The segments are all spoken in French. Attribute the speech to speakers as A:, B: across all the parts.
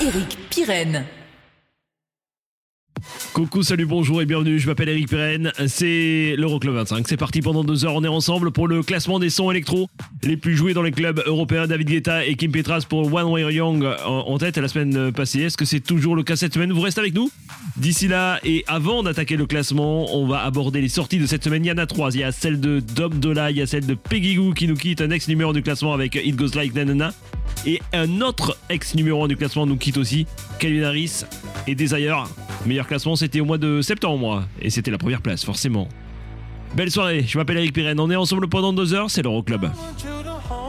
A: Eric.
B: Coucou, salut, bonjour et bienvenue, je m'appelle Eric Pirenne, c'est l'Euroclub 25, c'est parti pendant deux heures, on est ensemble pour le classement des sons électro les plus joués dans les clubs européens, David Guetta et Kim Petras pour One Way Young en, en tête la semaine passée, est-ce que c'est toujours le cas cette semaine? Vous restez avec nous. D'ici là, et avant d'attaquer le classement, on va aborder les sorties de cette semaine, il y en a trois, il y a celle de Dom Dola, il y a celle de Peggy Goo qui nous quitte, un ex numéro du classement avec It Goes Like Nanana, et un autre ex numéro 1 du classement nous quitte aussi, Calvin Harris et Desire. Meilleur classement, c'était au mois de septembre. Et c'était la première place, forcément. Belle soirée, je m'appelle Eric Pirenne. On est ensemble pendant deux heures, c'est l'Euroclub.
C: want you to hold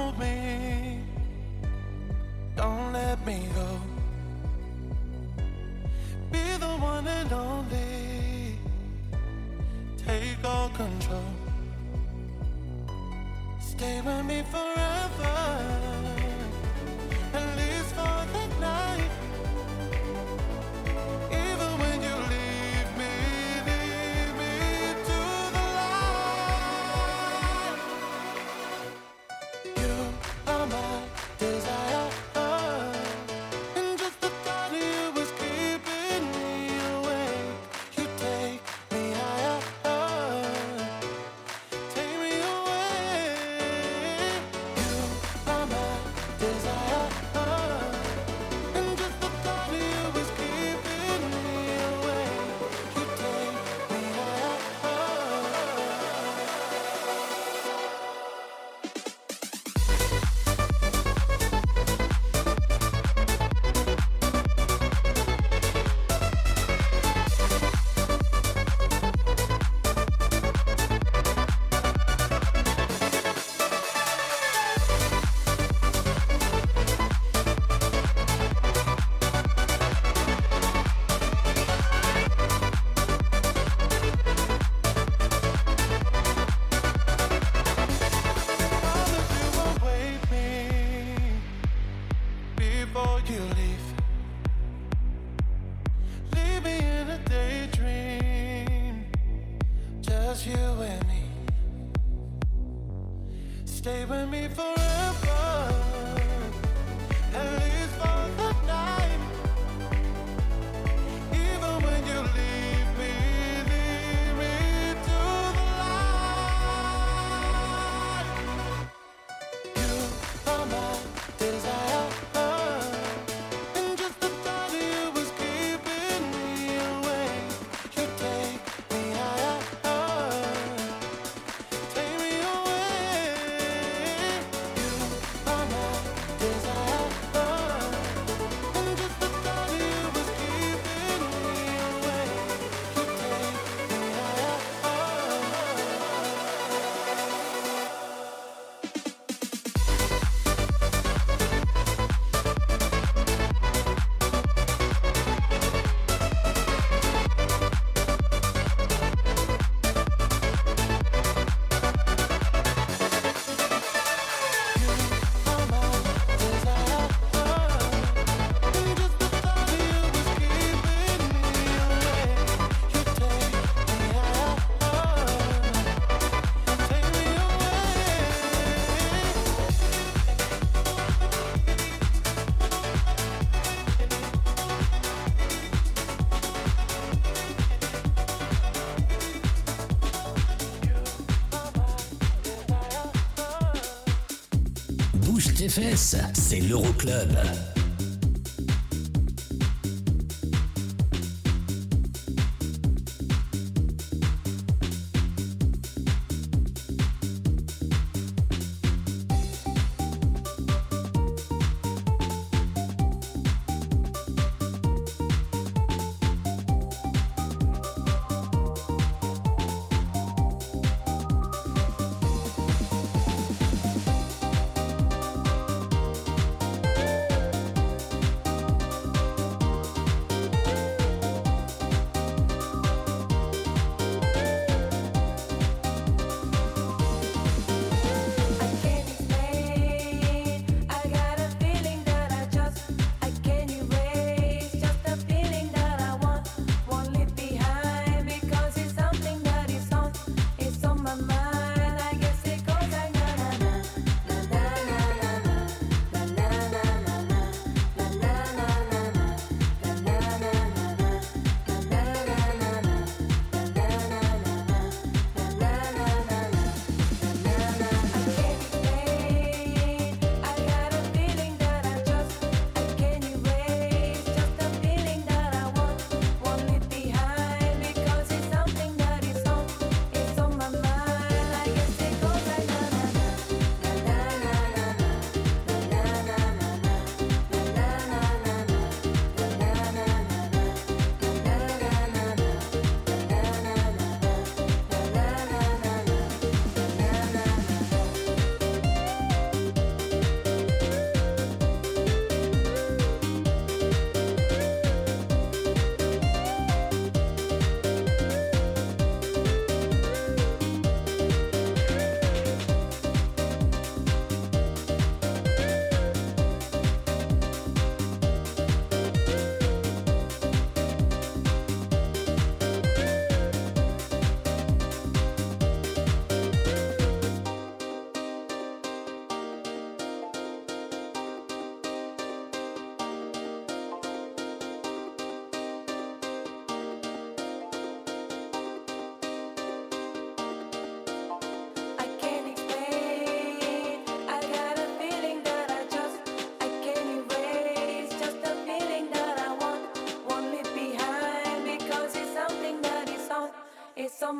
D: fesses, c'est l'Euroclub.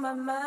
E: my mind.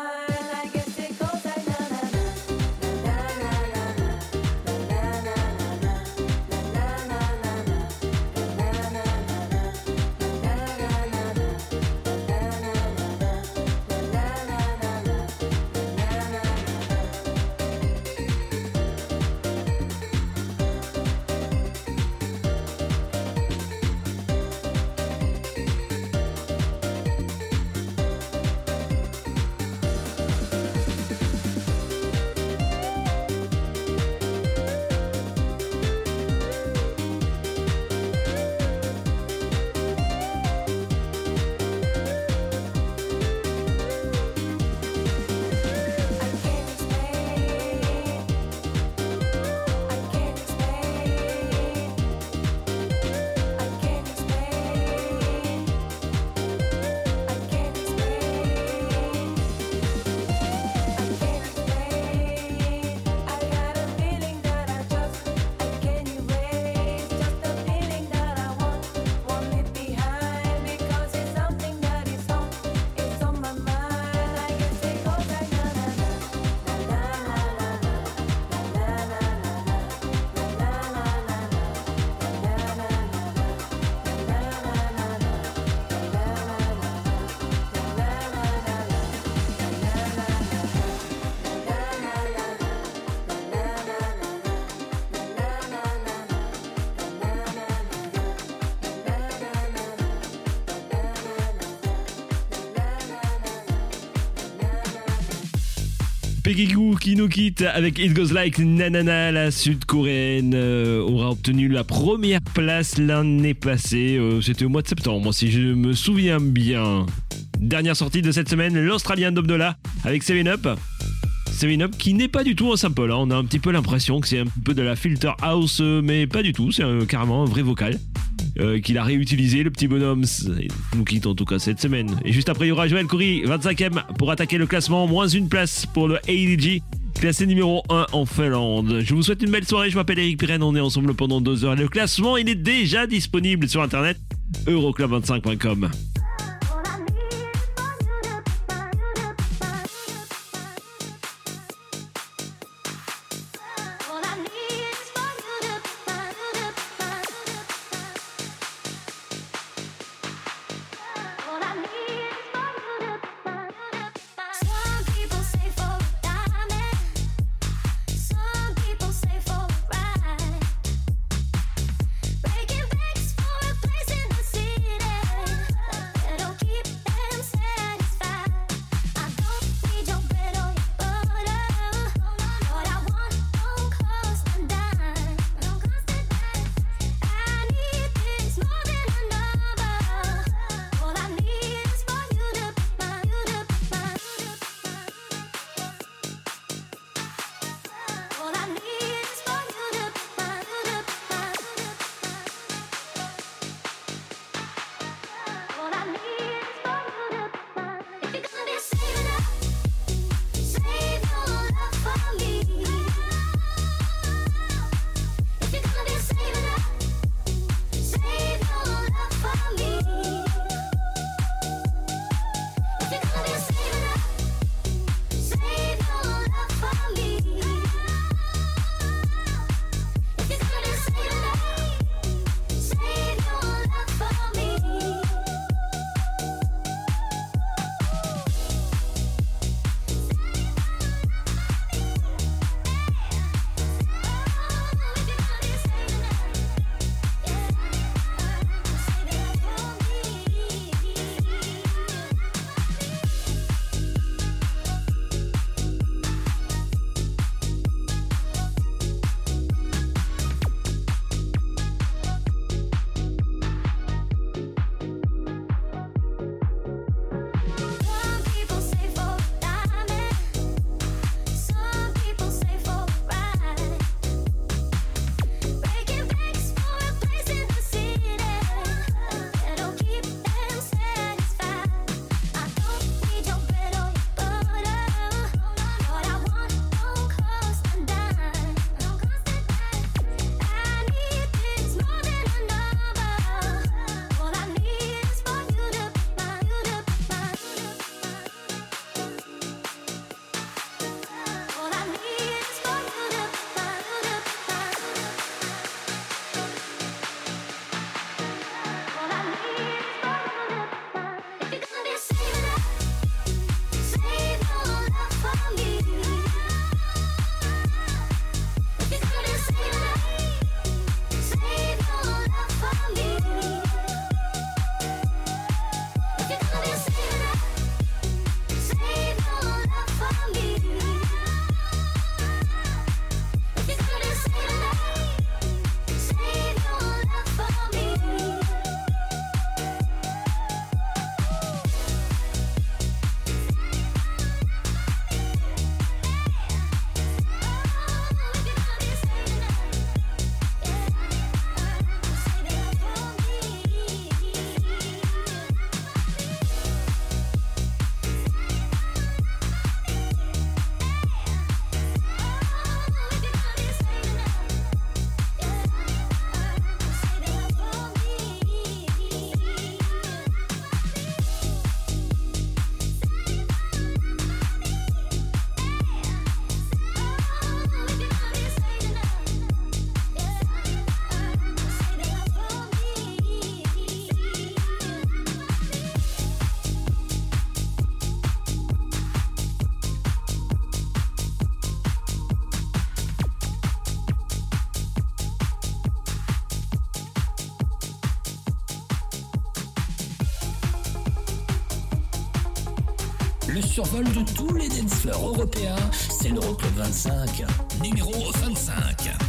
B: Peggy qui nous quitte avec It Goes Like Nanana, la sud-coréenne euh, aura obtenu la première place l'année passée. Euh, c'était au mois de septembre, si je me souviens bien. Dernière sortie de cette semaine, l'Australien Dobdola avec Seven Up. Seven Up qui n'est pas du tout un sample, hein. on a un petit peu l'impression que c'est un peu de la filter house, euh, mais pas du tout, c'est carrément un vrai vocal. Euh, qu'il a réutilisé, le petit bonhomme. Nous quitte en tout cas cette semaine. Et juste après, il y aura Joël Coury, 25ème, pour attaquer le classement. Moins une place pour le ADG,
F: classé numéro 1 en Finlande. Je vous souhaite une belle soirée. Je m'appelle Eric Pirenne. On est ensemble pendant deux heures. Le classement, il est déjà disponible sur internet. Euroclub25.com.
G: survol de tous les dancefloors européens, c'est l'Euroclub 25, numéro 25.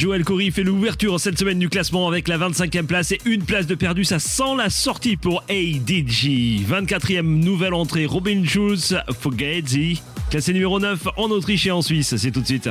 B: Joël Corey fait l'ouverture cette semaine du classement avec la 25e place et une place de perdu. Ça sent la sortie pour ADG. 24e nouvelle entrée, Robin Schulz, Fugazi. Classé numéro 9 en Autriche et en Suisse. C'est tout de suite.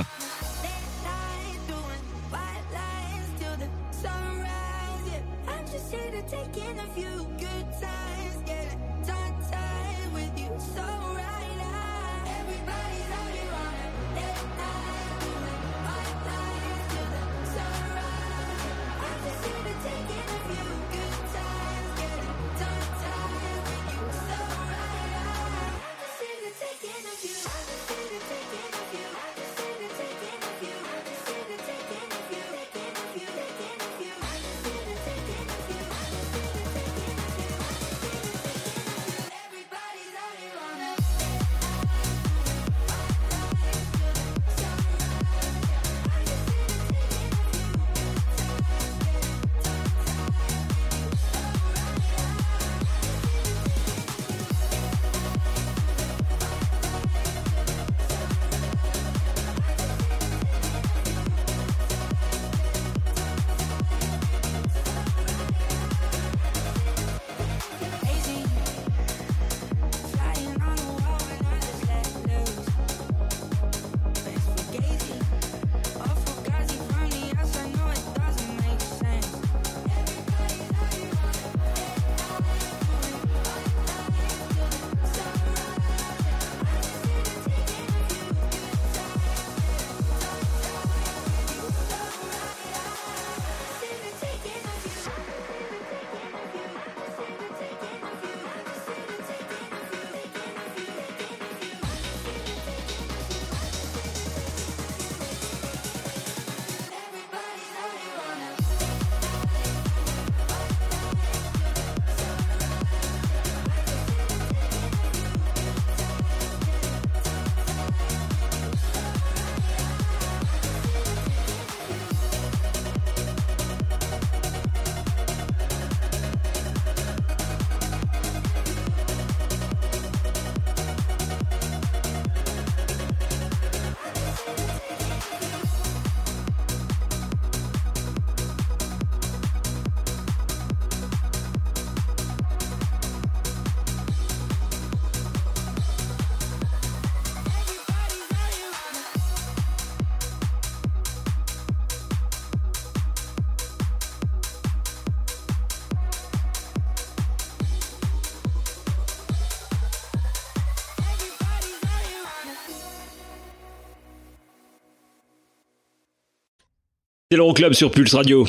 B: C'est l'Euroclub sur Pulse Radio.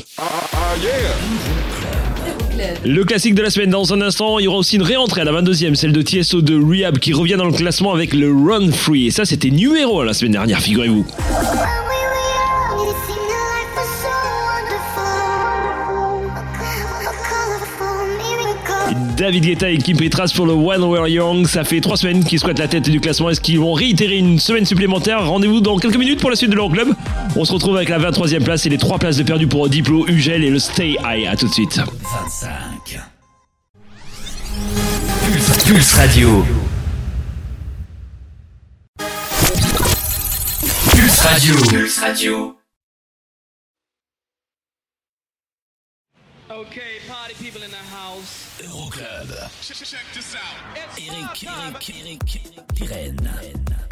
B: Le classique de la semaine dans un instant, il y aura aussi une réentrée à la 22e, celle de Tiesto de Rehab qui revient dans le classement avec le Run Free. Et ça, c'était numéro 1 la semaine dernière, figurez-vous. David Guetta et Kim Petras pour le One We're Young. Ça fait trois semaines qu'ils squattent la tête du classement. Est-ce qu'ils vont réitérer une semaine supplémentaire? Rendez-vous dans quelques minutes pour la suite de l'Euroclub. On se retrouve avec la 23e place et les trois places de perdu pour Diplo, Ugel et le Stay High. À tout de suite.
G: 25. Pulse, Pulse Radio. Pulse Radio. Pulse Radio.
H: Okay, party people in the house.
G: Euroclub.
H: Check, check this out. It's
G: Eric,
H: time.
G: Eric, Eric, Pirenne.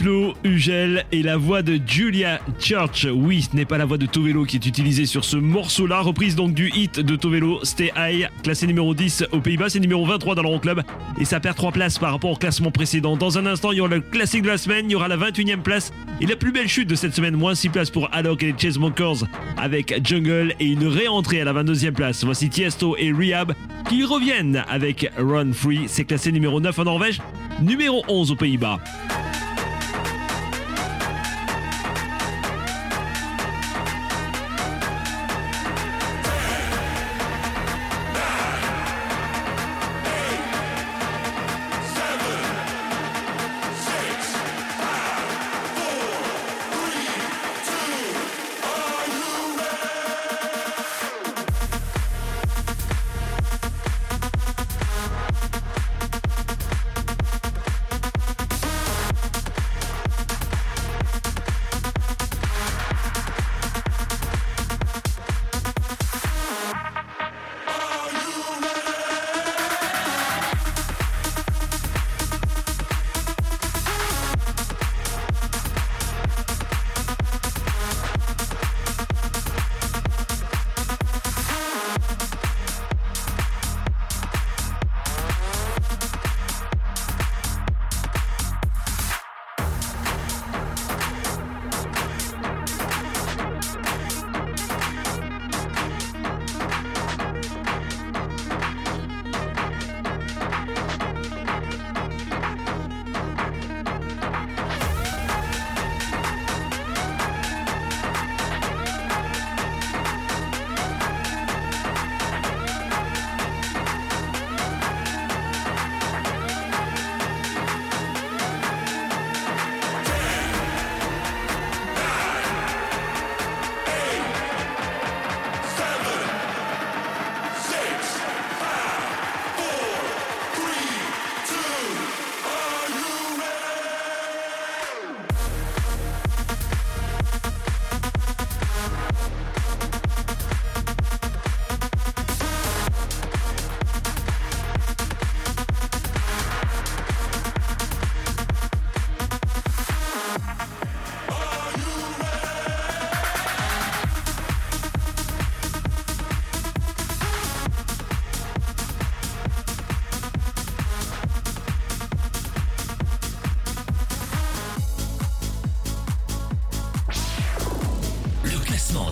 B: Diplo, Ugel et la voix de Julia Church. Oui, ce n'est pas la voix de Tovelo qui est utilisée sur ce morceau-là, reprise donc du hit de Tovelo, Stay High, classé numéro 10 aux Pays-Bas, c'est numéro 23 dans l'Euroclub et ça perd 3 places par rapport au classement précédent. Dans un instant, il y aura le classique de la semaine, il y aura la 21e place et la plus belle chute de cette semaine, moins 6 places pour Alok et les Chainsmokers avec Jungle et une réentrée à la 22e place. Voici Tiesto et Rehab qui reviennent avec Run Free, c'est classé numéro 9 en Norvège, numéro 11 aux Pays-Bas.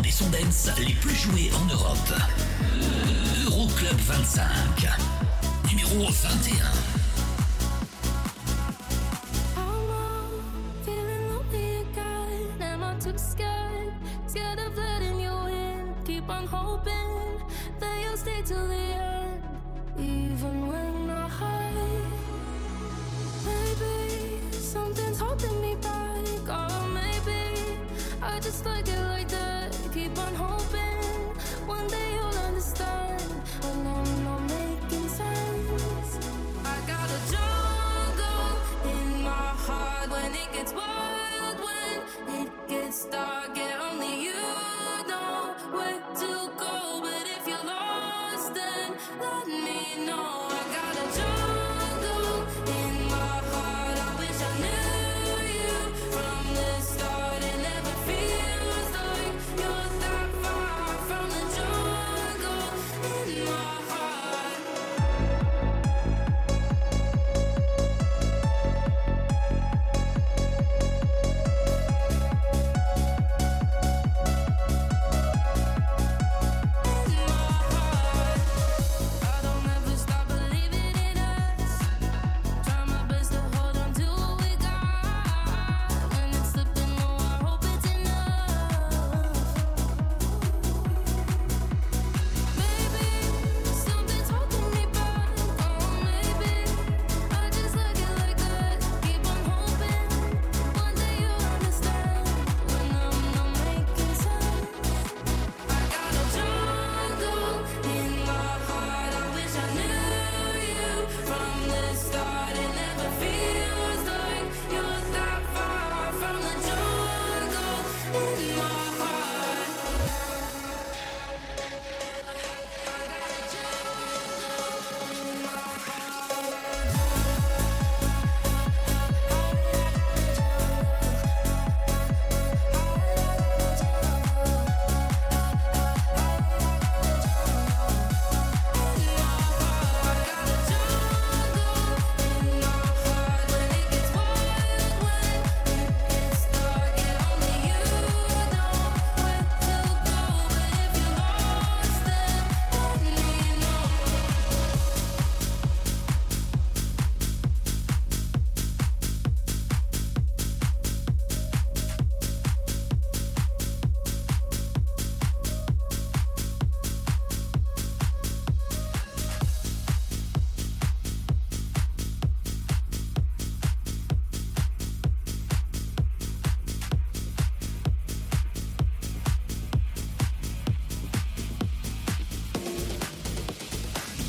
G: Des sons dance les plus joués en Europe. Euroclub 25. Numéro 21.
I: Feeling lonely again. Am I too scared? Scared of letting you in. Keep on hoping that you'll stay till the end. Even when I hide. Maybe something's holding me back. Or maybe I just like it like that. Keep on hoping. One day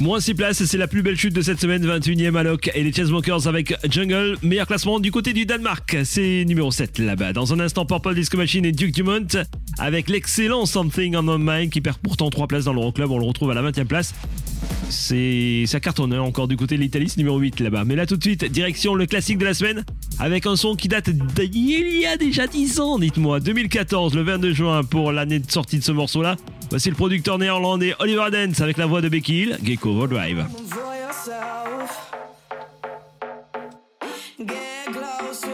B: Moins 6 places, c'est la plus belle chute de cette semaine, 21e Alok et les Chainsmokers avec Jungle. Meilleur classement du côté du Danemark, c'est numéro 7 là-bas. Dans un instant, Purple Disco Machine et Duke Dumont avec l'excellent Something on My Mind qui perd pourtant 3 places dans l'Euroclub. On le retrouve à la 20e place. C'est ça cartonne hein, encore du côté de l'Italie, c'est numéro 8 là-bas. Mais là tout de suite, direction le classique de la semaine avec un son qui date d'il y a déjà 10 ans, dites-moi, 2014, le 22 juin pour l'année de sortie de ce morceau-là. Voici le producteur néerlandais Oliver Dance avec la voix de Becky Hill, Gecko Overdrive.
J: Get close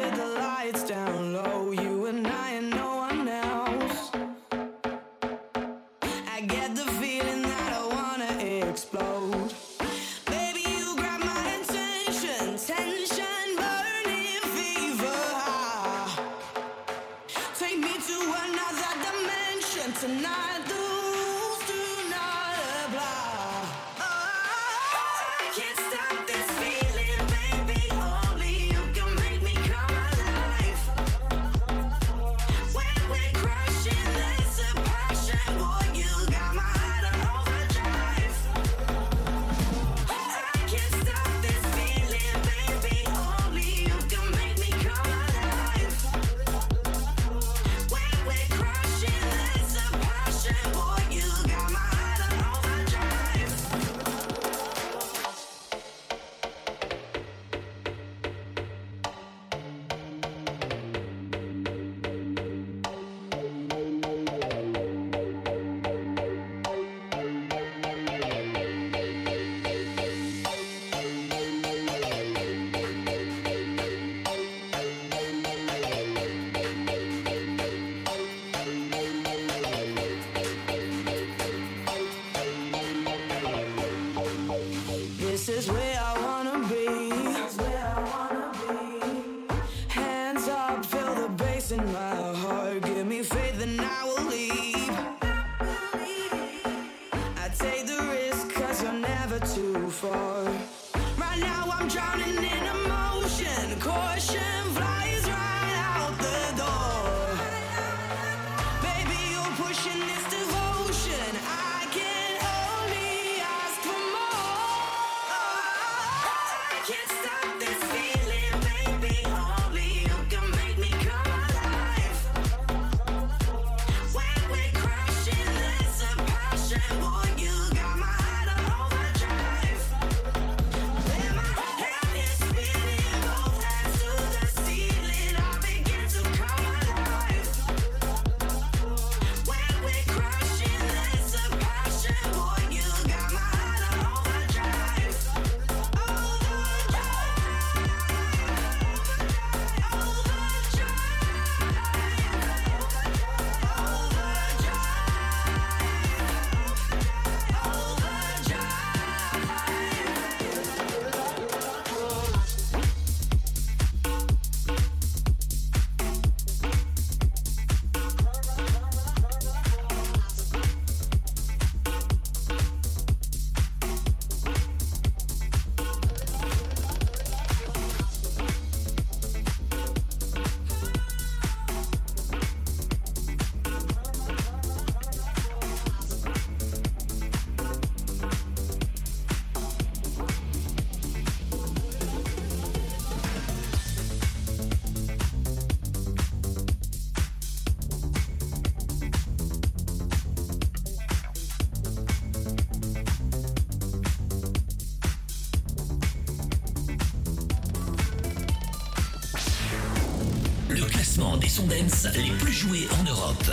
K: les plus joués en Europe.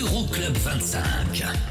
K: Euroclub 25.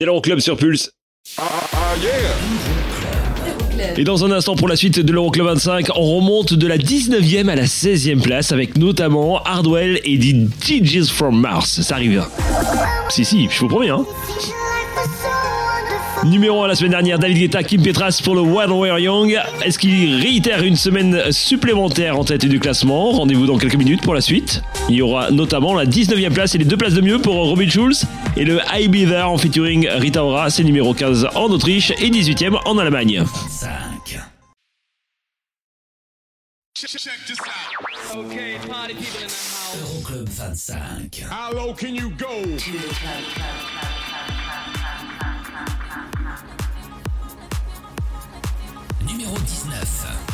B: C'est l'Euroclub sur Pulse.
A: Euroclub.
B: Et dans un instant pour la suite de l'Euroclub 25, on remonte de la 19e à la 16e place avec notamment Hardwell et The DJs from Mars. Ça arrive. Si, si, je vous promets. Hein. Numéro 1 la semaine dernière, David Guetta, Kim Petras pour le One We're Young. Est-ce qu'il réitère une semaine supplémentaire en tête du classement? Rendez-vous dans quelques minutes pour la suite. Il y aura notamment la 19e place et les deux places de mieux pour Robin Schulz et le I Be There en featuring Rita Ora. C'est numéro 15 en Autriche et 18e en Allemagne.
G: 5.
H: Check, check this out.
L: Okay, party people in the house.
G: Euroclub 25.
H: How low can you go?
G: 19.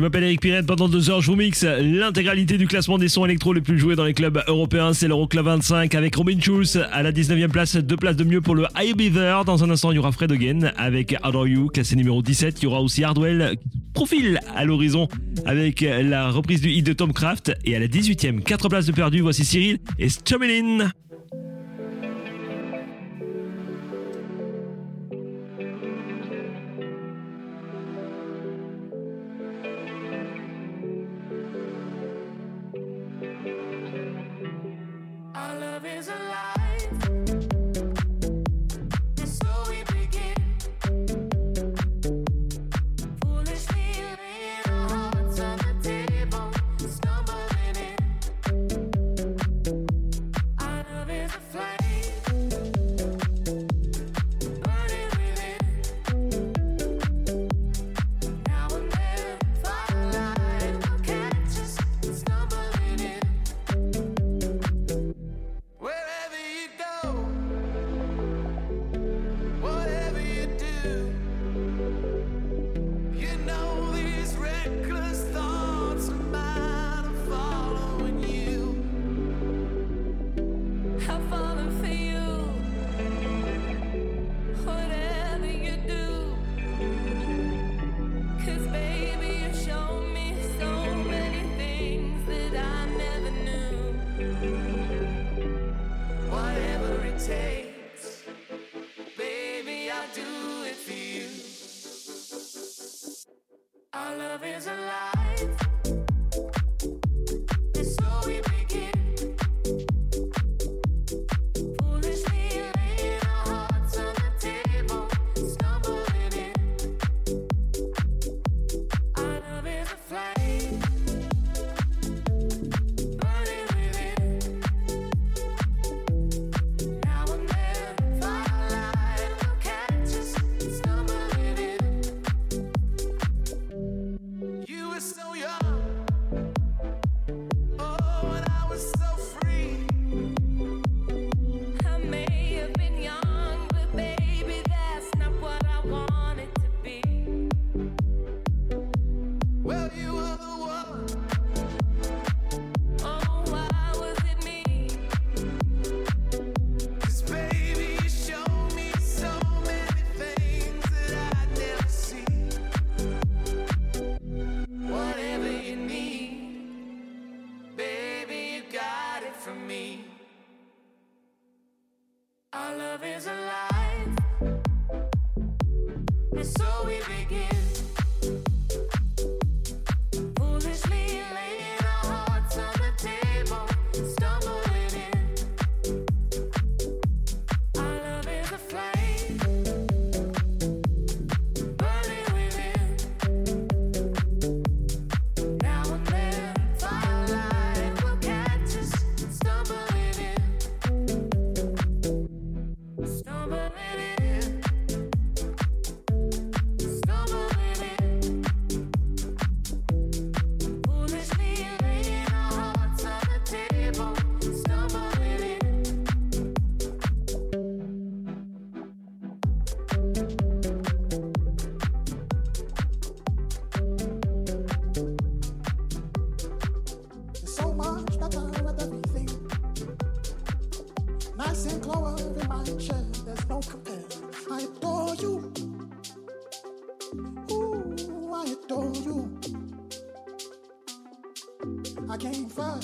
M: Je m'appelle Eric Pirette. Pendant deux heures, je vous mixe l'intégralité du classement des sons électro les plus joués dans les clubs européens. C'est l'Euroclub 25 avec Robin Schulz à la 19e place, deux places de mieux pour le I'll Be There. Dans un instant, il y aura Fred Again avec Adore You, classé numéro 17. Il y aura aussi Hardwell qui profile à l'horizon avec la reprise du hit de Tom Craft. Et à la 18e, 4 places de perdu, voici Cyril et Stumelin.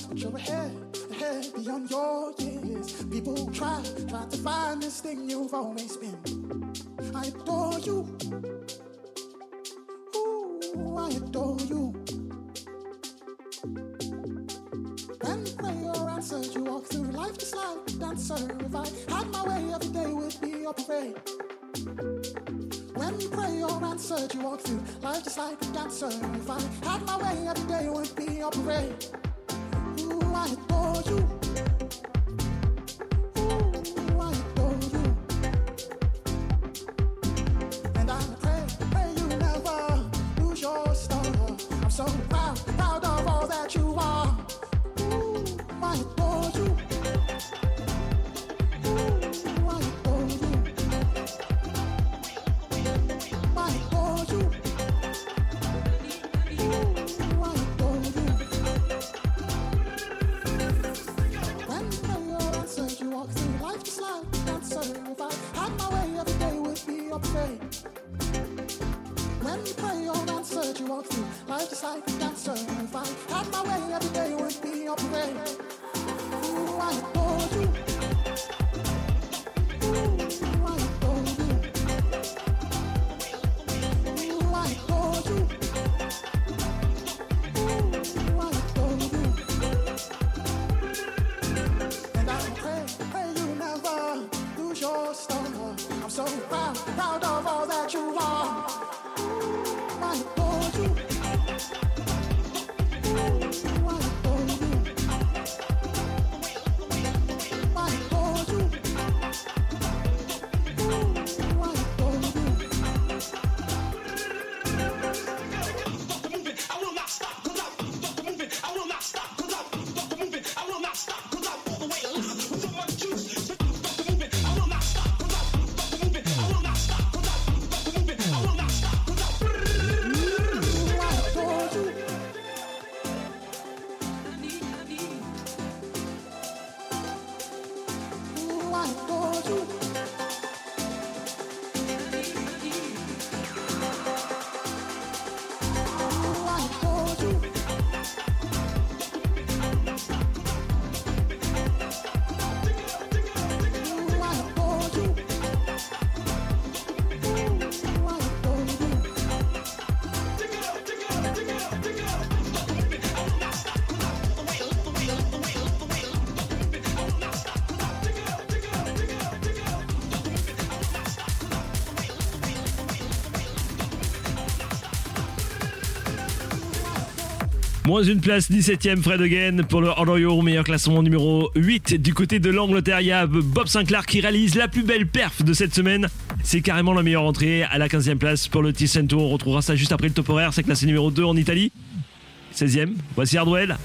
N: But
O: you're ahead, ahead beyond your years. People try, try to find this thing you've always been. I adore you. Ooh, I adore you. When prayer answered, you walk through life just like a dancer. If I had my way, every day would be a parade. When prayer answered, you walk through life just like a dancer. If I had my way, every day would be a parade. Adore you.
B: Moins une place, 17ème Fred Again pour le Orlando meilleur classement numéro 8 du côté de l'Angleterre. Il y a Bob Sinclair qui réalise la plus belle perf de cette semaine. C'est carrément la meilleure entrée à la 15e place pour le Ticento. On retrouvera ça juste après le top horaire. C'est classé numéro 2 en Italie. 16e, voici Hardwell.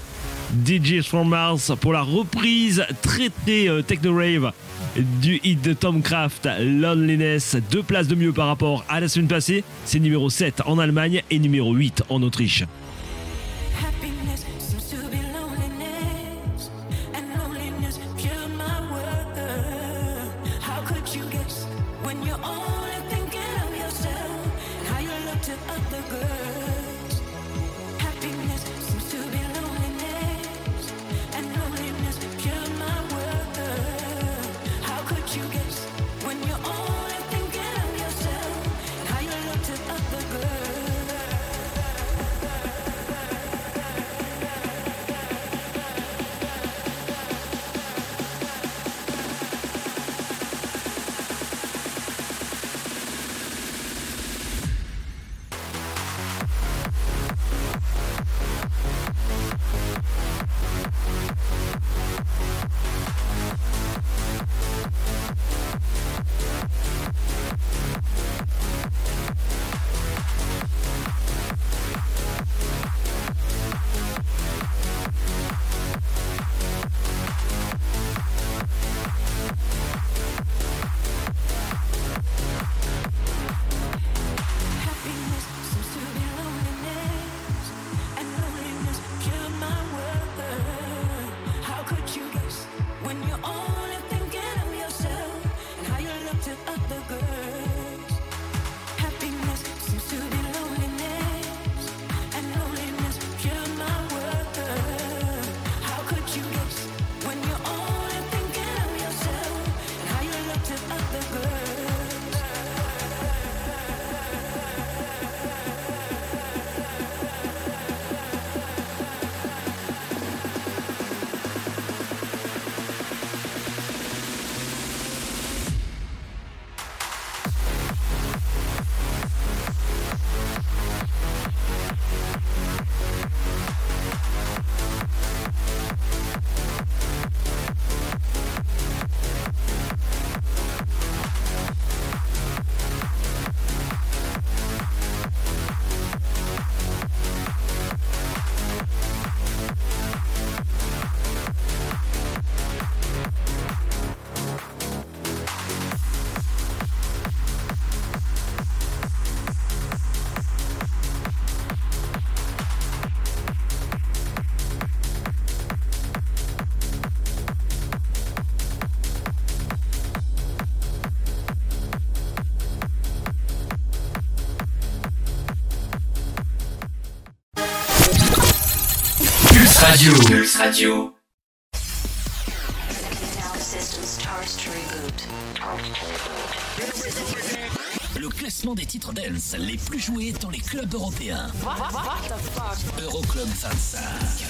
B: DJ from Mars pour la reprise très très euh, techno-rave du hit de Tom Kraft, Loneliness. Deux places de mieux par rapport à la semaine passée. C'est numéro 7 en Allemagne et numéro 8 en Autriche.
G: Radio. Le classement des titres dance les plus joués dans les clubs européens. Euroclub 25.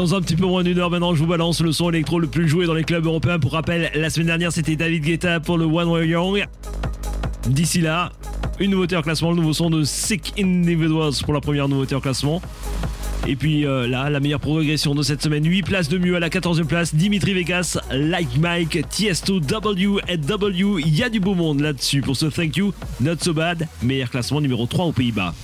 B: Dans un petit peu moins d'une heure maintenant, je vous balance le son électro le plus joué dans les clubs européens. Pour rappel, la semaine dernière, c'était David Guetta pour le One Way Young. D'ici là, une nouveauté en classement, le nouveau son de Sick Individuals pour la première nouveauté en classement. Et puis euh, là, la meilleure progression de cette semaine, 8 places de mieux à la 14e place, Dimitri Vegas, Like Mike, Tiesto, W et W, il y a du beau monde là-dessus pour ce Thank You, Not So Bad, meilleur classement numéro 3 aux Pays-Bas.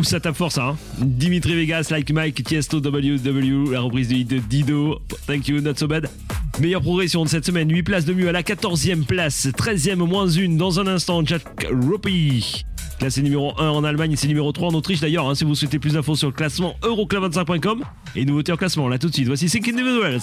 B: Ouh, ça tape fort ça. hein. Dimitri Vegas, Like Mike, Tiesto, WW, la reprise de hit de Dido. Thank you, not so bad. Meilleure progression de cette semaine, 8 places de mieux à la 14e place, 13e moins une dans un instant, Jack Ruppy. Classé numéro 1 en Allemagne, c'est numéro 3 en Autriche d'ailleurs, hein, si vous souhaitez plus d'infos sur le classement euroclub25.com. Et nouveauté en classement, là tout de suite, voici Sync Individuals.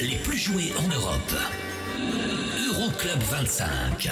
G: les plus joués en Europe. Euroclub 25.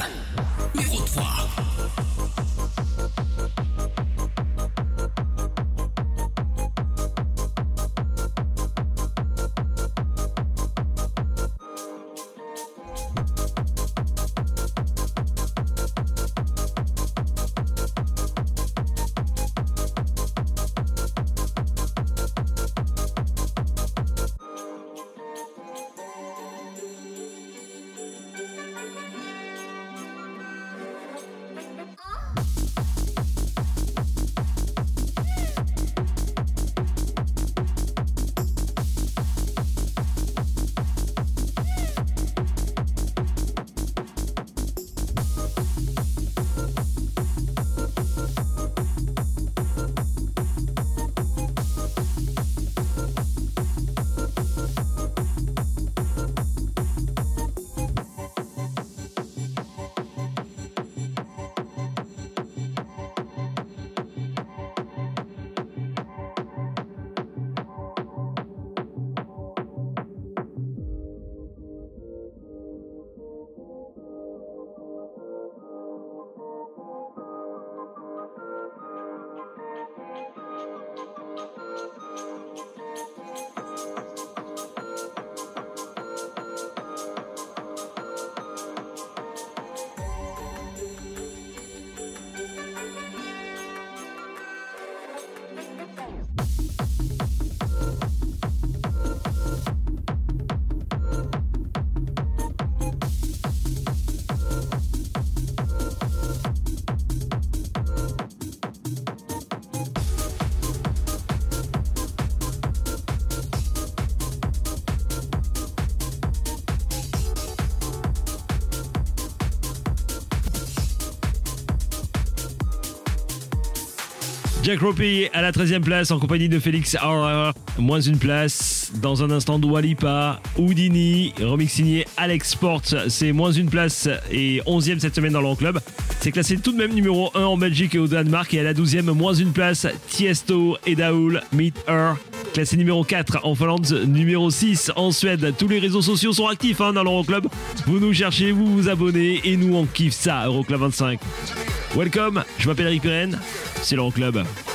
B: Jack Ropey à la 13e place en compagnie de Félix Horror. Moins une place. Dans un instant, Dwalipa, Houdini, remix signé Alex Porte. C'est moins une place et 11e cette semaine dans l'An Club. C'est classé tout de même numéro 1 en Belgique et au Danemark. Et à la 12e, moins une place, Tiesto et Daoul, Meet Her. Classé numéro 4 en Finlande, numéro 6 en Suède. Tous les réseaux sociaux sont actifs hein, dans l'Euroclub. Vous nous cherchez, vous vous abonnez et nous on kiffe ça, Euroclub 25. Welcome, je m'appelle Eric Pirenne, c'est l'Euroclub.
K: Club.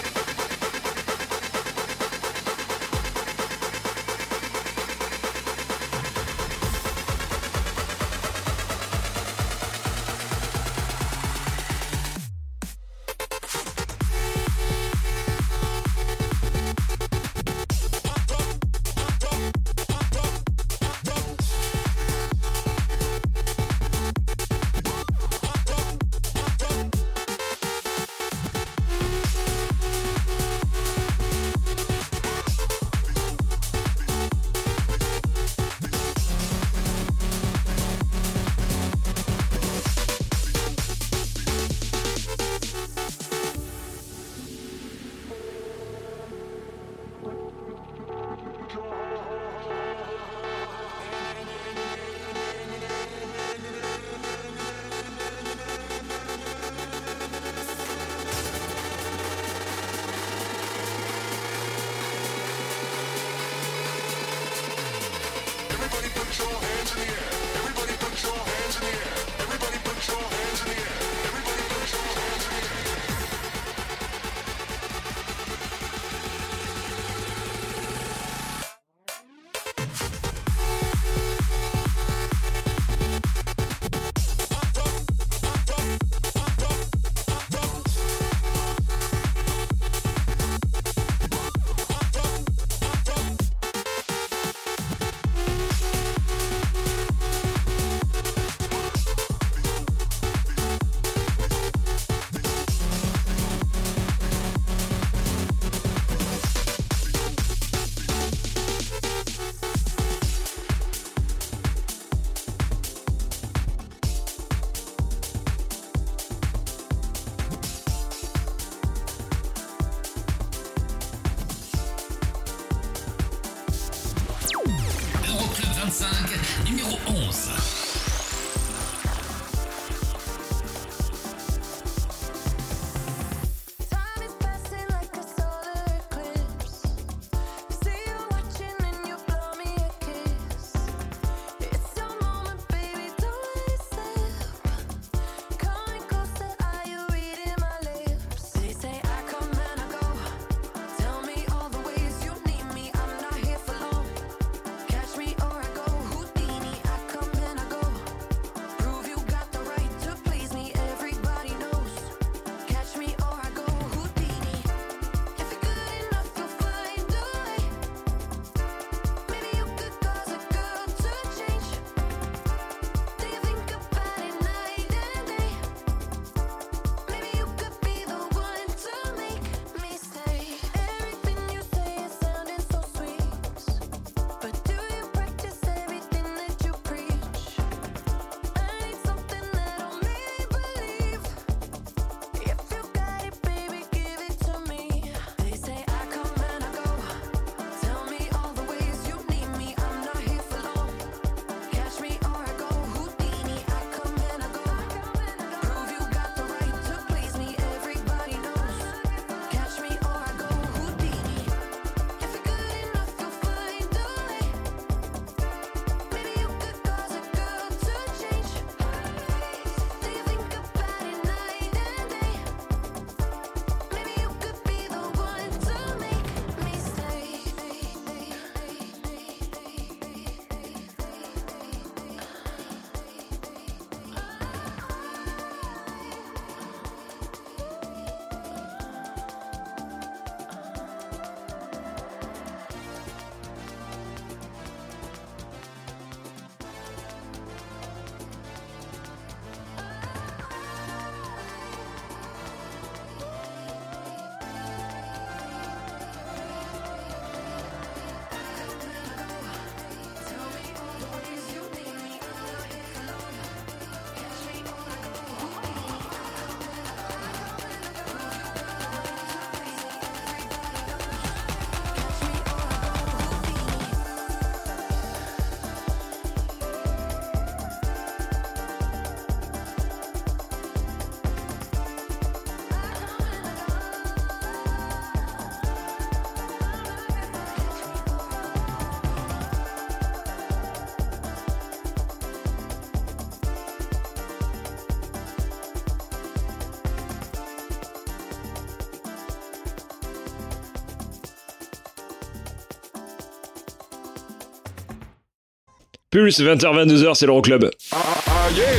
B: Pulse, 20h-22h, c'est l'Euroclub.
A: Euroclub.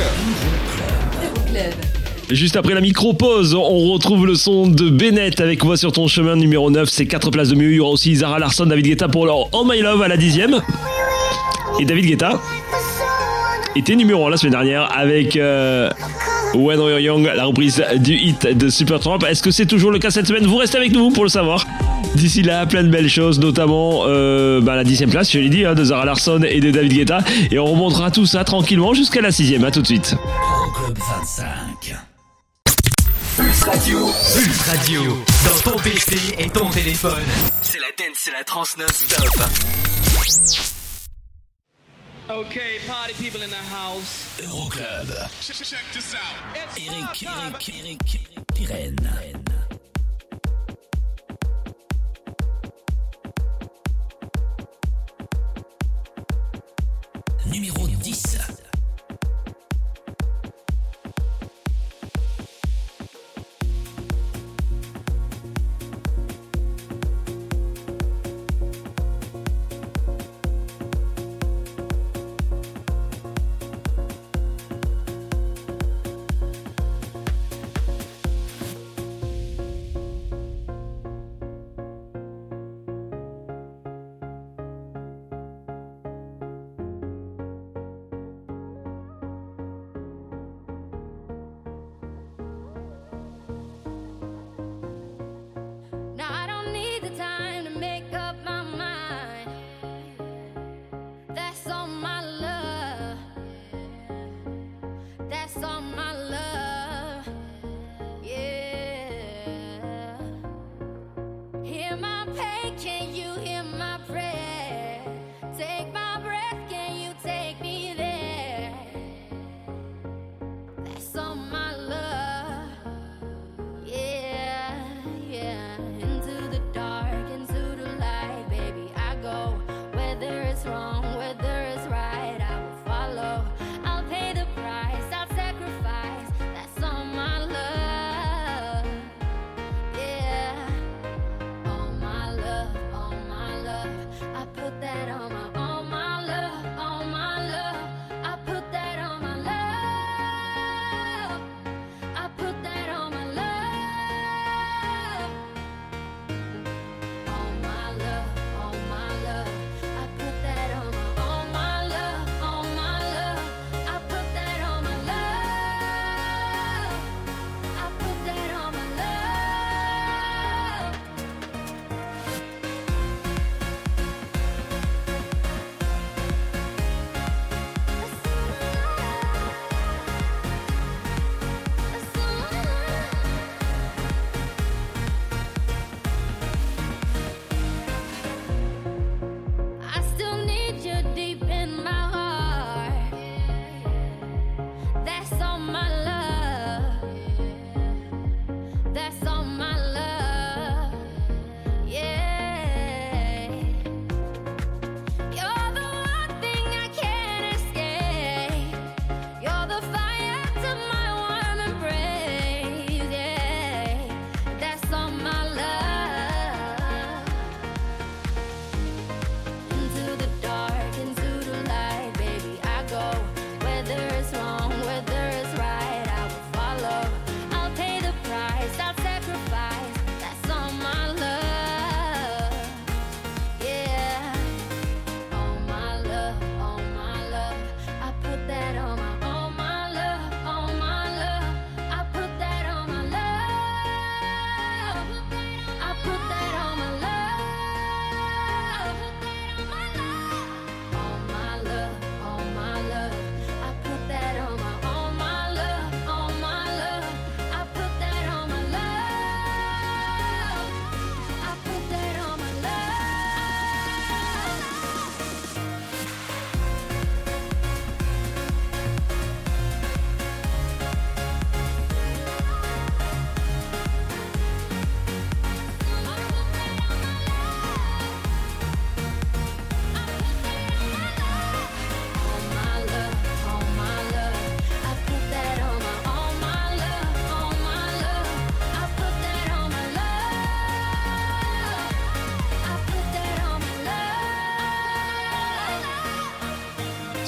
B: Juste après la micro-pause, on retrouve le son de Bennett avec Voix sur ton chemin numéro 9. C'est 4 places de mieux. Il y aura aussi Zara Larson, David Guetta pour leur Oh My Love à la dixième. Et David Guetta était numéro 1 la semaine dernière avec euh, When We're Young, la reprise du hit de Supertramp. Est-ce que c'est toujours le cas cette semaine? Vous restez avec nous pour le savoir. D'ici là, plein de belles choses, notamment euh, bah, la dixième place, je l'ai dit, hein, de Zara Larson et de David Guetta. Et on remontera tout ça tranquillement jusqu'à la sixième. À tout de suite.
G: Euroclub 25.
P: Pulse Radio. Pulse Radio. Dans ton PC et ton téléphone. C'est la dance, c'est la trans non-stop.
Q: Okay, party people in the house.
G: Euroclub.
H: Check, check this out.
G: Eric, Eric, Eric, Pirenne.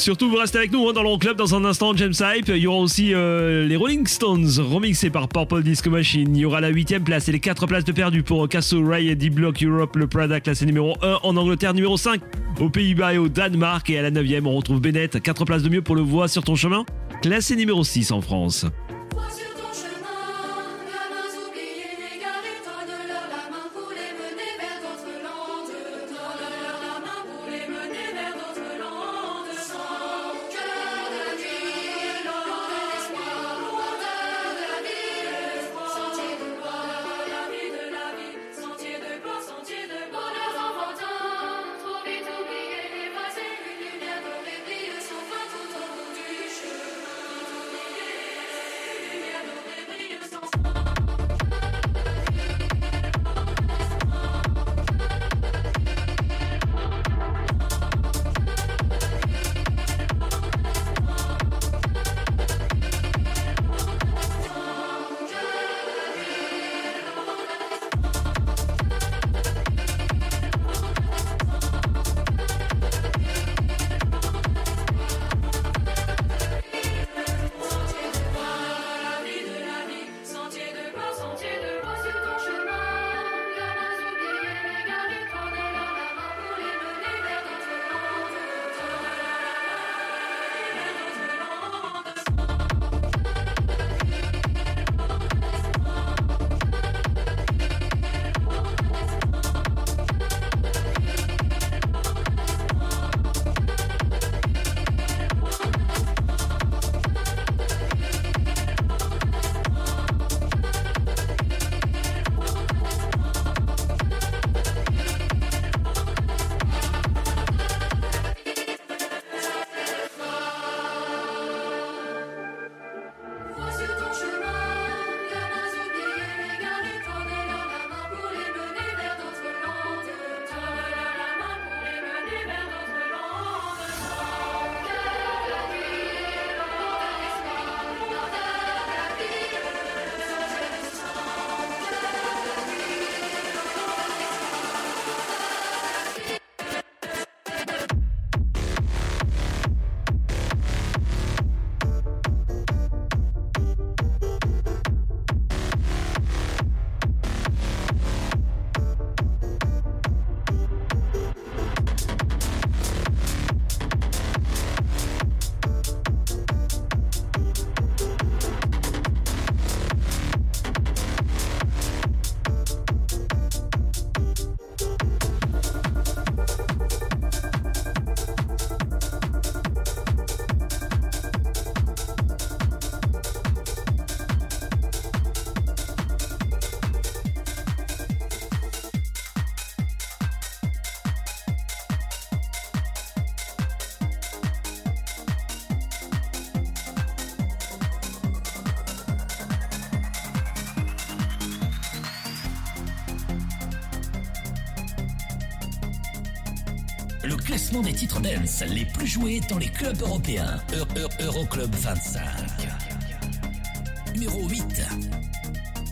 B: Surtout, vous restez avec nous hein, dans l'Euroclub dans un instant, James Hype. Il y aura aussi euh, les Rolling Stones remixés par Purple Disco Machine. Il y aura la 8 place et les 4 places de perdu pour Castle Ray et D-Block Europe, le Prada classé numéro 1 en Angleterre, numéro 5 aux Pays-Bas et au Danemark. Et à la 9 on retrouve Bennett, 4 places de mieux pour le voix sur ton chemin, classé numéro 6 en France.
G: Le classement des titres dance les plus joués dans les clubs européens. Euro- Euro- Euroclub 25. Numéro 8.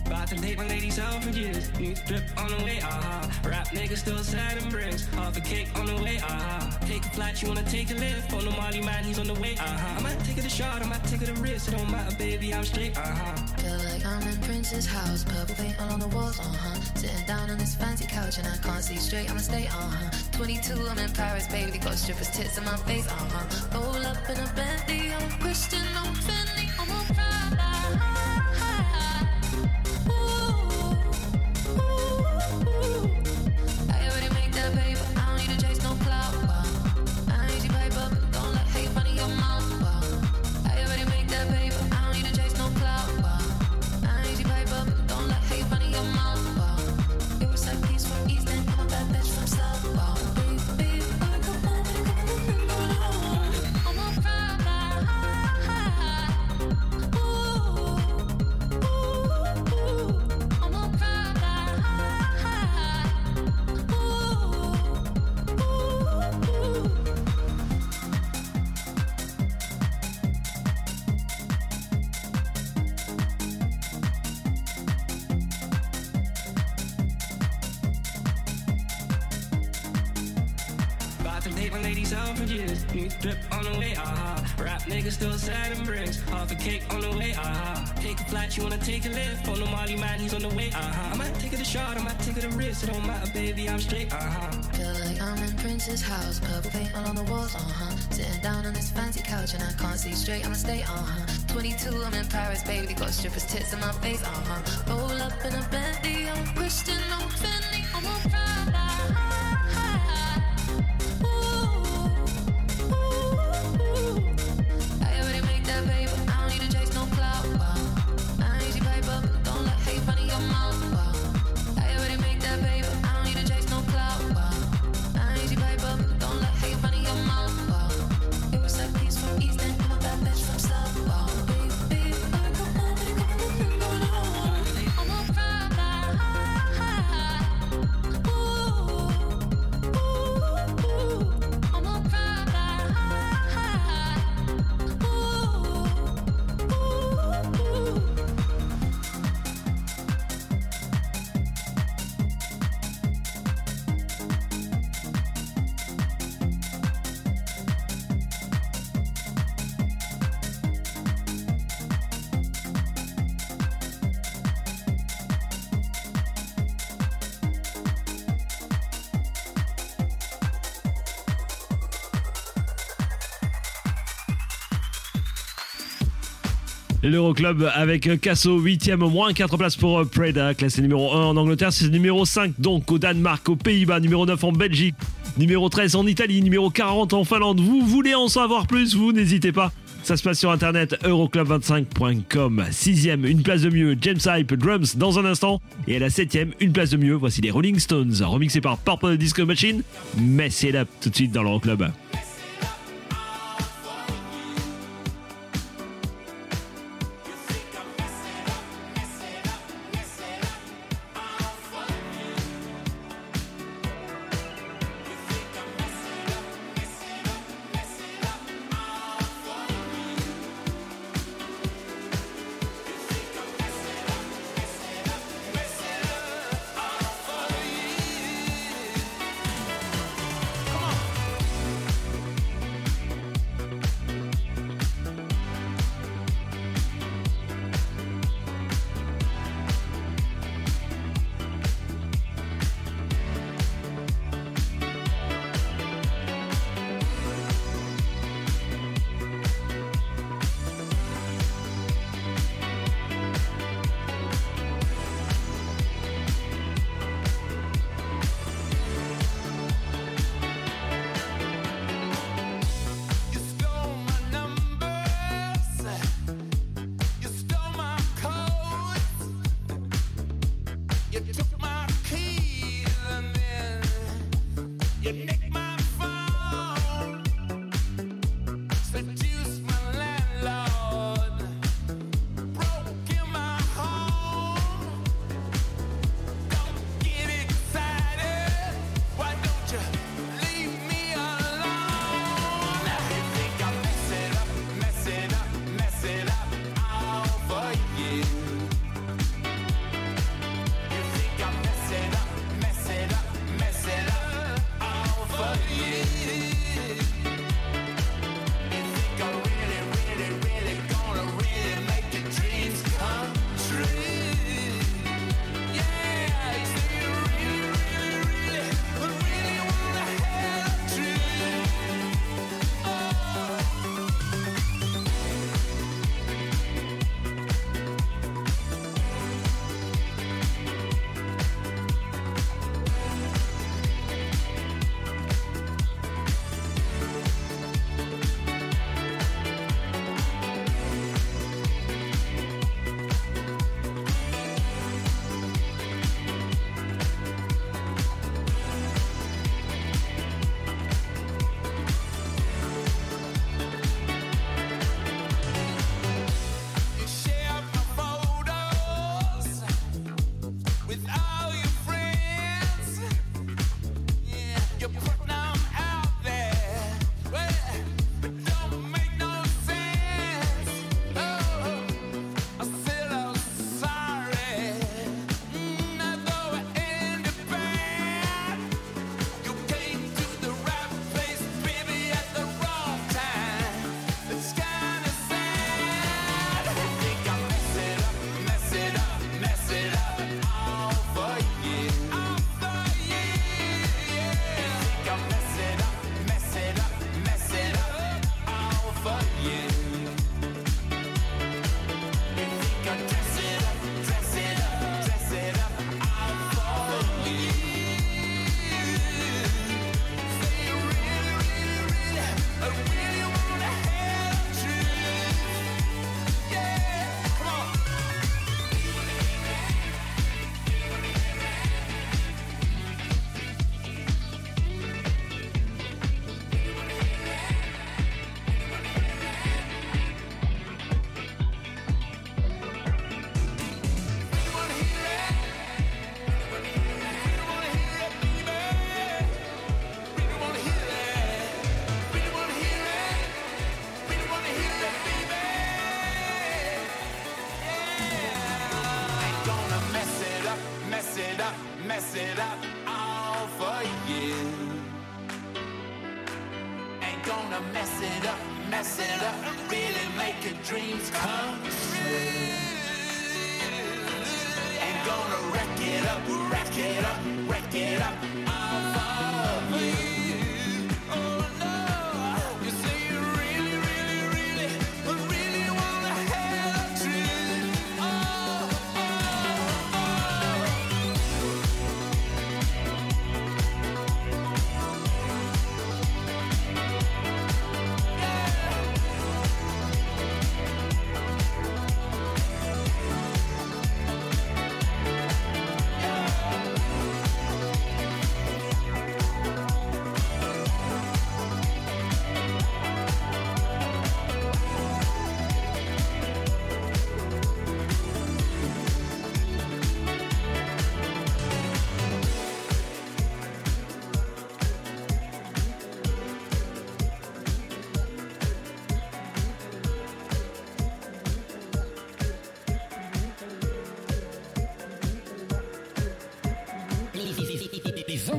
R: About to date my ladies out for years. New drip on the way, ah. Rap niggas still sad and bricks. Half a cake on the way, ah. Take a flight, you wanna take a lift? On the Molly man, he's on the way, ah. I might take it a shot, I might take it a risk. It don't matter, baby, I'm straight, ah.
S: Feel like I'm in Prince's house, purple paint all on the walls, uh huh. Sitting down on this fancy couch and I can't see straight, I'ma stay, uh huh. 22, I'm in Paris, baby, got strippers' tits in my face, uh huh. Roll up in a Bentley, I'm Christian, I'm
R: shot, I might take it a risk. It don't matter, baby, I'm straight, aha.
S: Feel like I'm in Prince's house, purple paint all on the walls, uh huh. Sitting down on this fancy couch and I can't see straight, I'ma stay, uh huh. 22, I'm in Paris, baby, got strippers' tits in my face, uh huh. Roll up in a Bentley, I'm Christian, I'm Fendi, I'm a
B: L'Euroclub avec Casso 8ème au moins 4 places pour euh, Preda, classé numéro 1 en Angleterre, c'est numéro 5 donc au Danemark, aux Pays-Bas, numéro 9 en Belgique, numéro 13 en Italie, numéro 40 en Finlande. Vous voulez en savoir plus? Vous n'hésitez pas. Ça se passe sur internet euroclub25.com. Sixième, une place de mieux, James Hype Drums dans un instant. Et à la septième, une place de mieux, voici les Rolling Stones, remixés par Purple Disco Machine. Mais c'est là tout de suite dans l'Euroclub.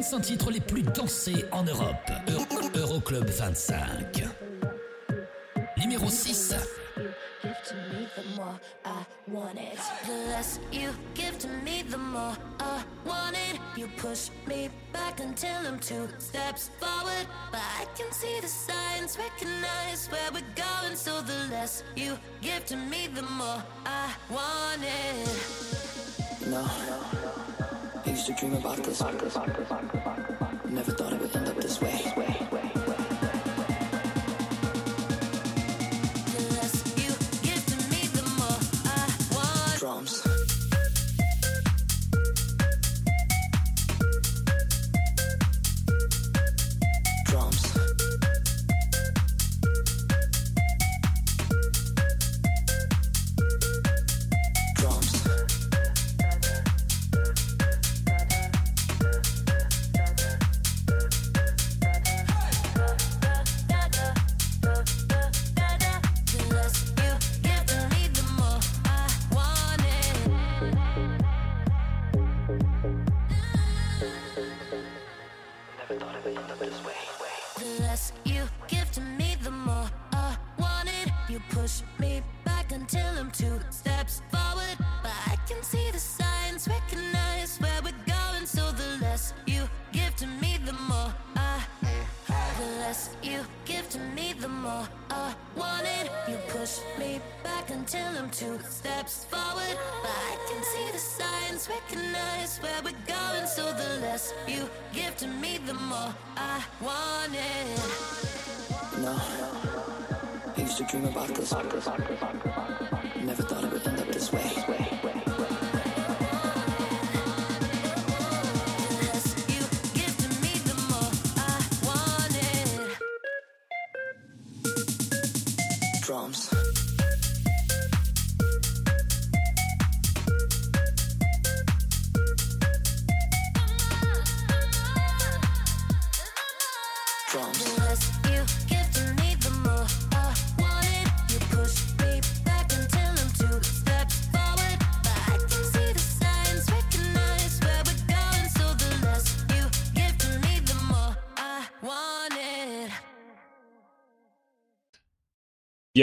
G: 25 titres les plus dansés en Europe. Euro- Euroclub 25. Numéro 6.
K: Give to me, the more I want it. The less you give to me, the more I want it. You push me back until I'm two steps forward. But I can see the signs, recognize where we're going. So the less you give to me, the more I want it.
T: No. I used to dream about this. Never thought it would end up this way.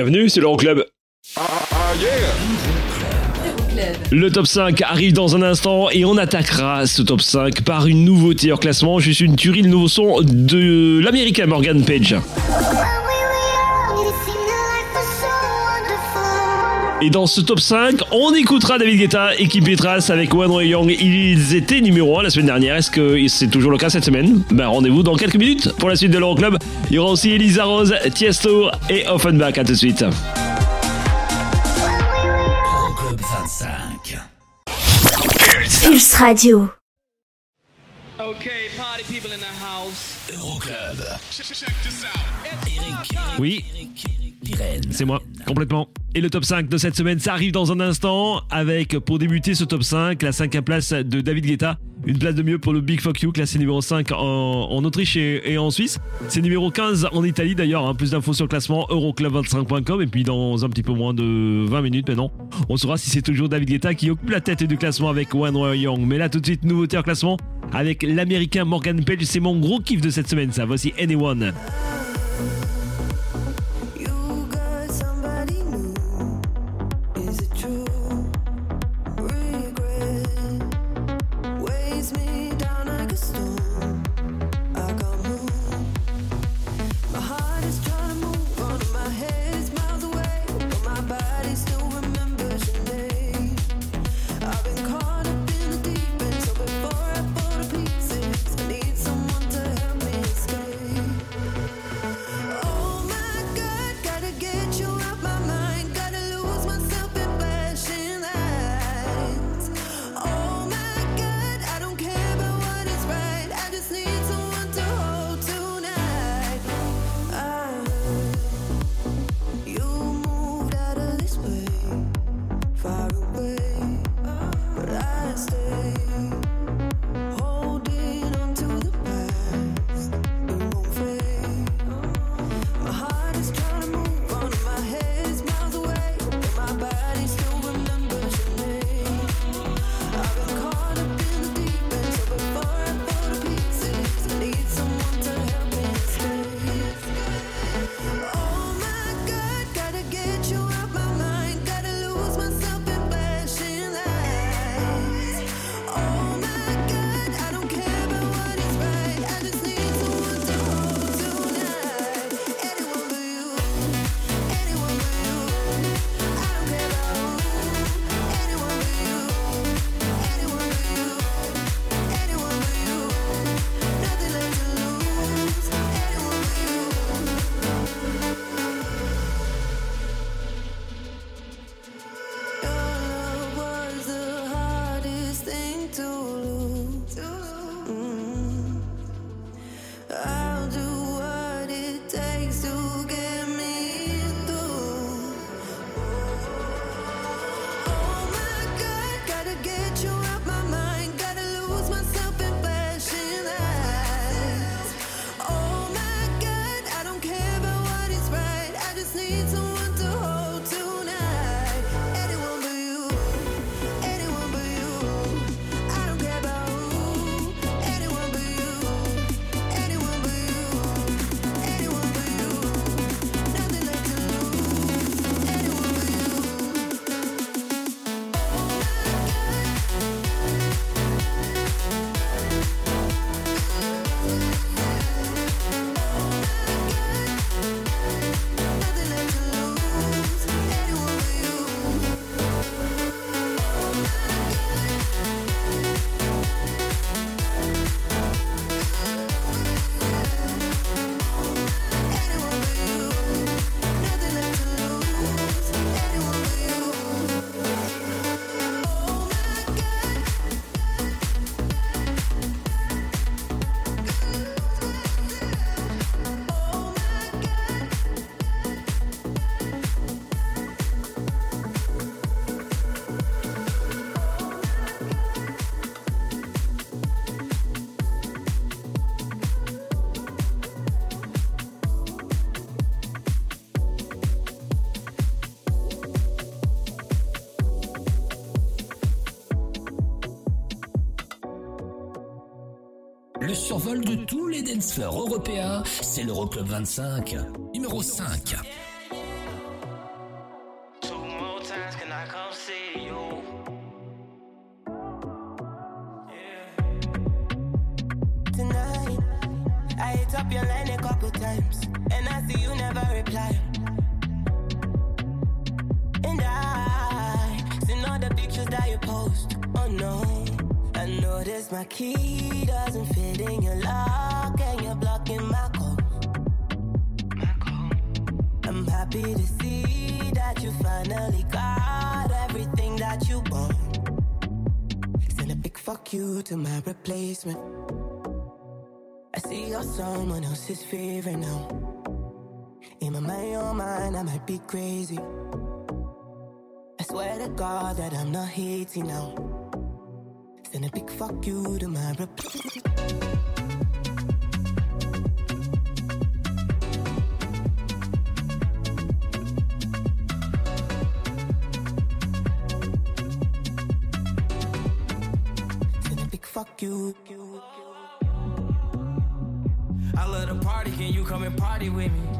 B: Bienvenue, c'est l'Euroclub. Le top 5 arrive dans un instant et on attaquera ce top 5 par une nouveauté hors classement. Juste une tuerie, le nouveau son de l'américain Morgan Page. Et dans ce top 5, on écoutera David Guetta et Kim Petras avec One Way Young. Ils étaient numéro 1 la semaine dernière. Est-ce que c'est toujours le cas cette semaine? Ben rendez-vous dans quelques minutes pour la suite de l'Euroclub. Il y aura aussi Elisa Rose, Tiesto et Offenbach. À tout de suite.
G: Euroclub 25.
U: Pulse Radio.
Q: Okay, party people in the house.
G: Euroclub.
B: Oui, c'est moi, complètement. Et le top 5 de cette semaine, ça arrive dans un instant avec, pour débuter ce top 5, la cinquième place de David Guetta. Une place de mieux pour le Big Fuck You, classé numéro 5 en, Autriche et, et en Suisse. C'est numéro 15 en Italie d'ailleurs. hein. plus d'infos sur le classement euroclub25.com. Et puis dans un petit peu moins de 20 minutes maintenant, on saura si c'est toujours David Guetta qui occupe la tête du classement avec One Way Young. Mais là tout de suite, nouveauté en classement avec l'américain Morgan Page. C'est mon gros kiff de cette semaine, ça. Voici Anyone.
J: Survol de tous les dance floors européens, c'est l'Euroclub 25, numéro 5.
B: Not now. Send a big fuck you to my reply. Send a big fuck you.
R: I love to party, can you come and party with me?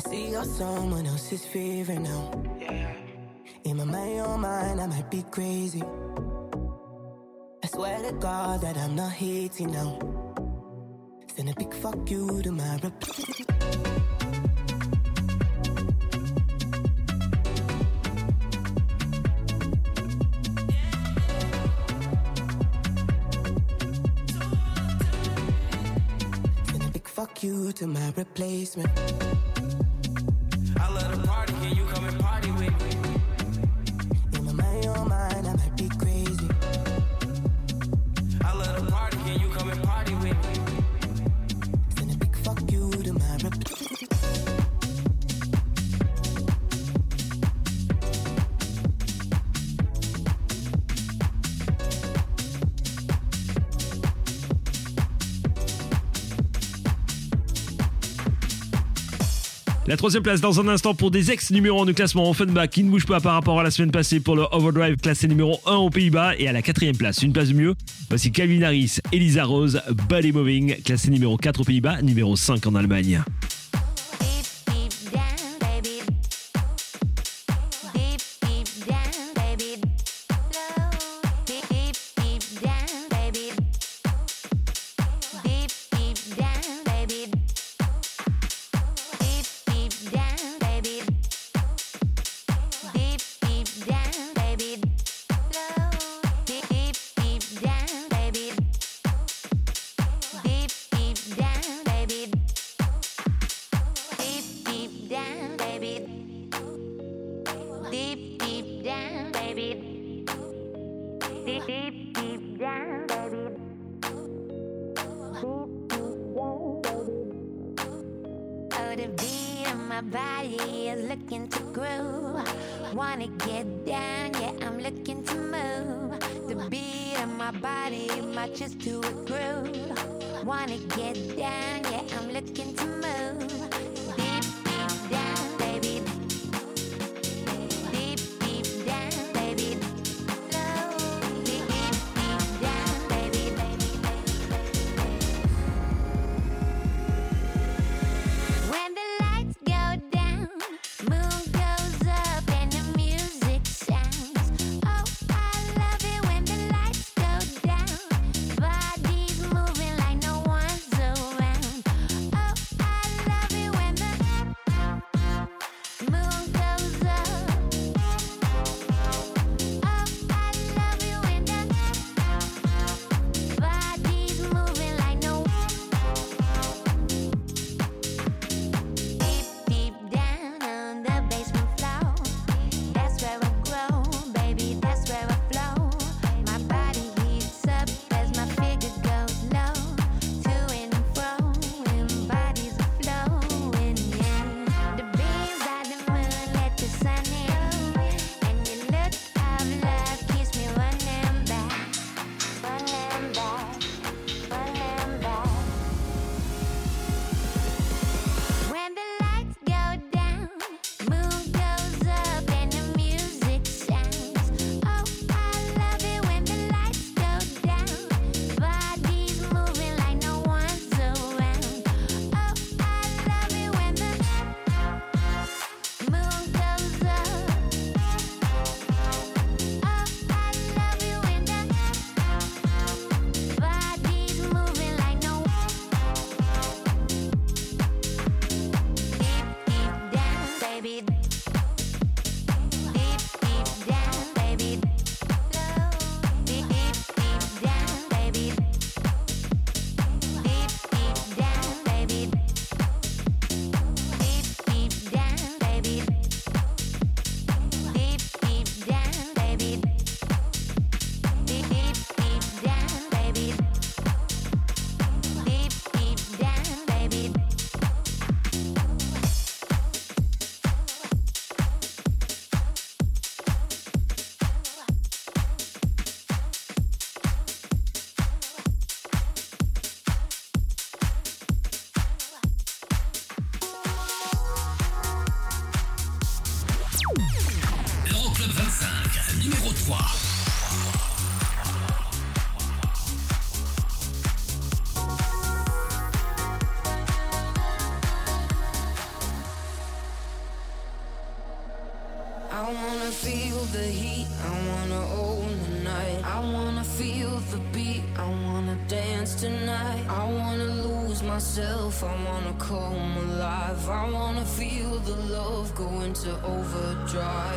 B: I see you're someone else's favorite now. In my mind, your mind, I might be crazy. I swear to God that I'm not hating now. Send a big fuck you to my replacement. Send a big fuck you to my replacement.
V: La troisième place dans un instant pour des ex-numéros 1 du classement Offenbach qui ne bouge pas par rapport à la semaine passée pour le Overdrive classé numéro 1 aux Pays-Bas et à la quatrième place, une place de mieux. Voici Calvin Harris, Elisa Rose, Body Moving, classé numéro 4 aux Pays-Bas, numéro 5 en Allemagne.
W: to
I: overdrive.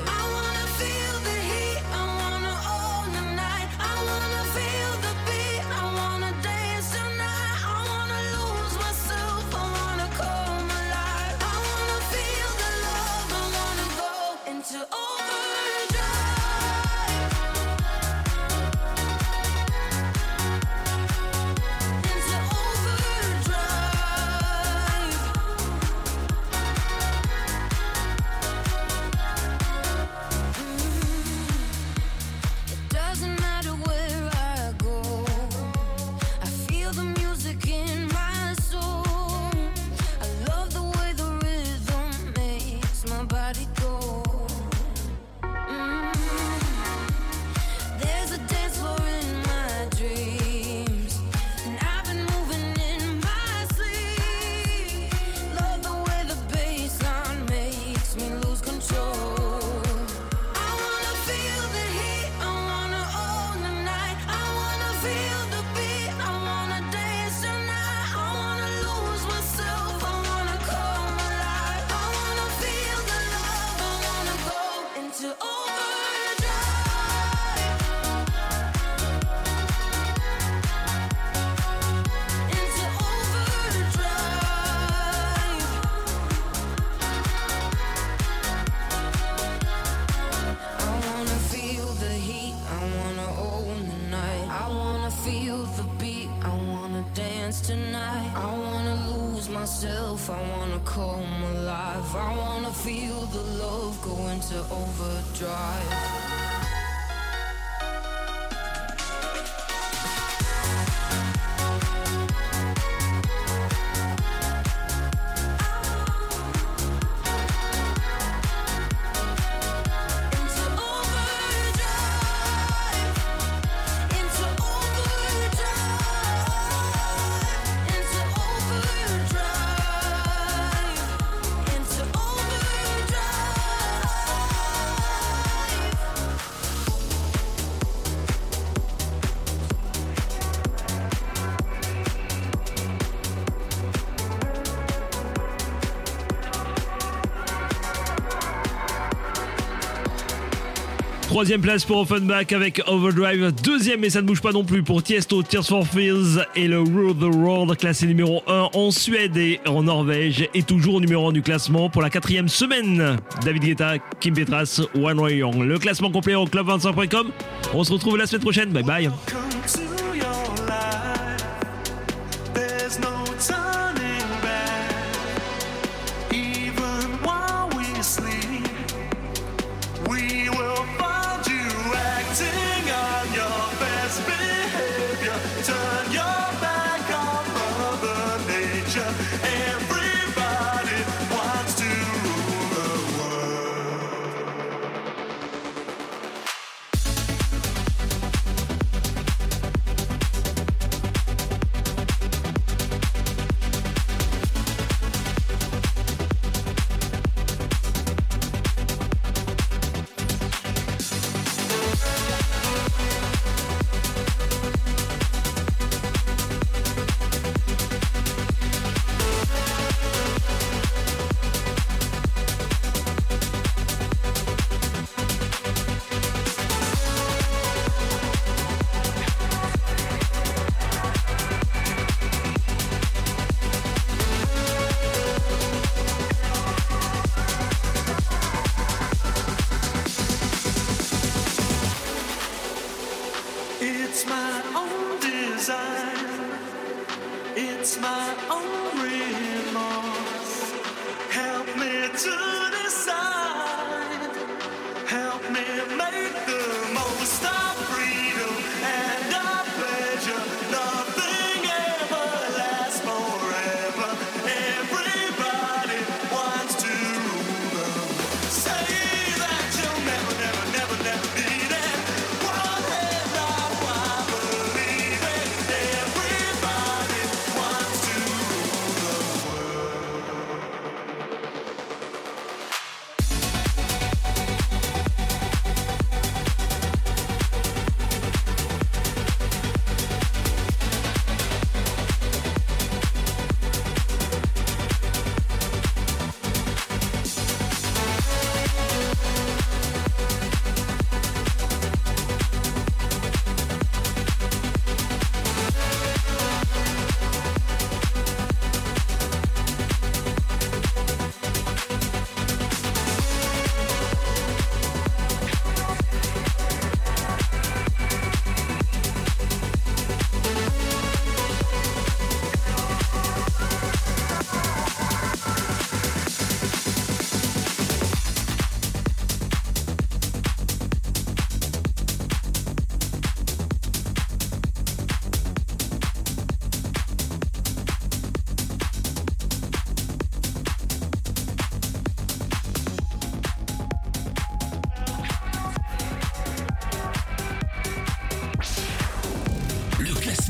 C: Troisième place pour Offenbach avec Overdrive. Deuxième, mais ça ne bouge pas non plus, pour Tiesto, Tears for Fears et le Rule the World, classé numéro 1 en Suède et en Norvège. Et toujours numéro 1 du classement pour la quatrième semaine. David Guetta, Kim Petras, One Way Young. Le classement complet au club25.com. On se retrouve la semaine prochaine. Bye bye.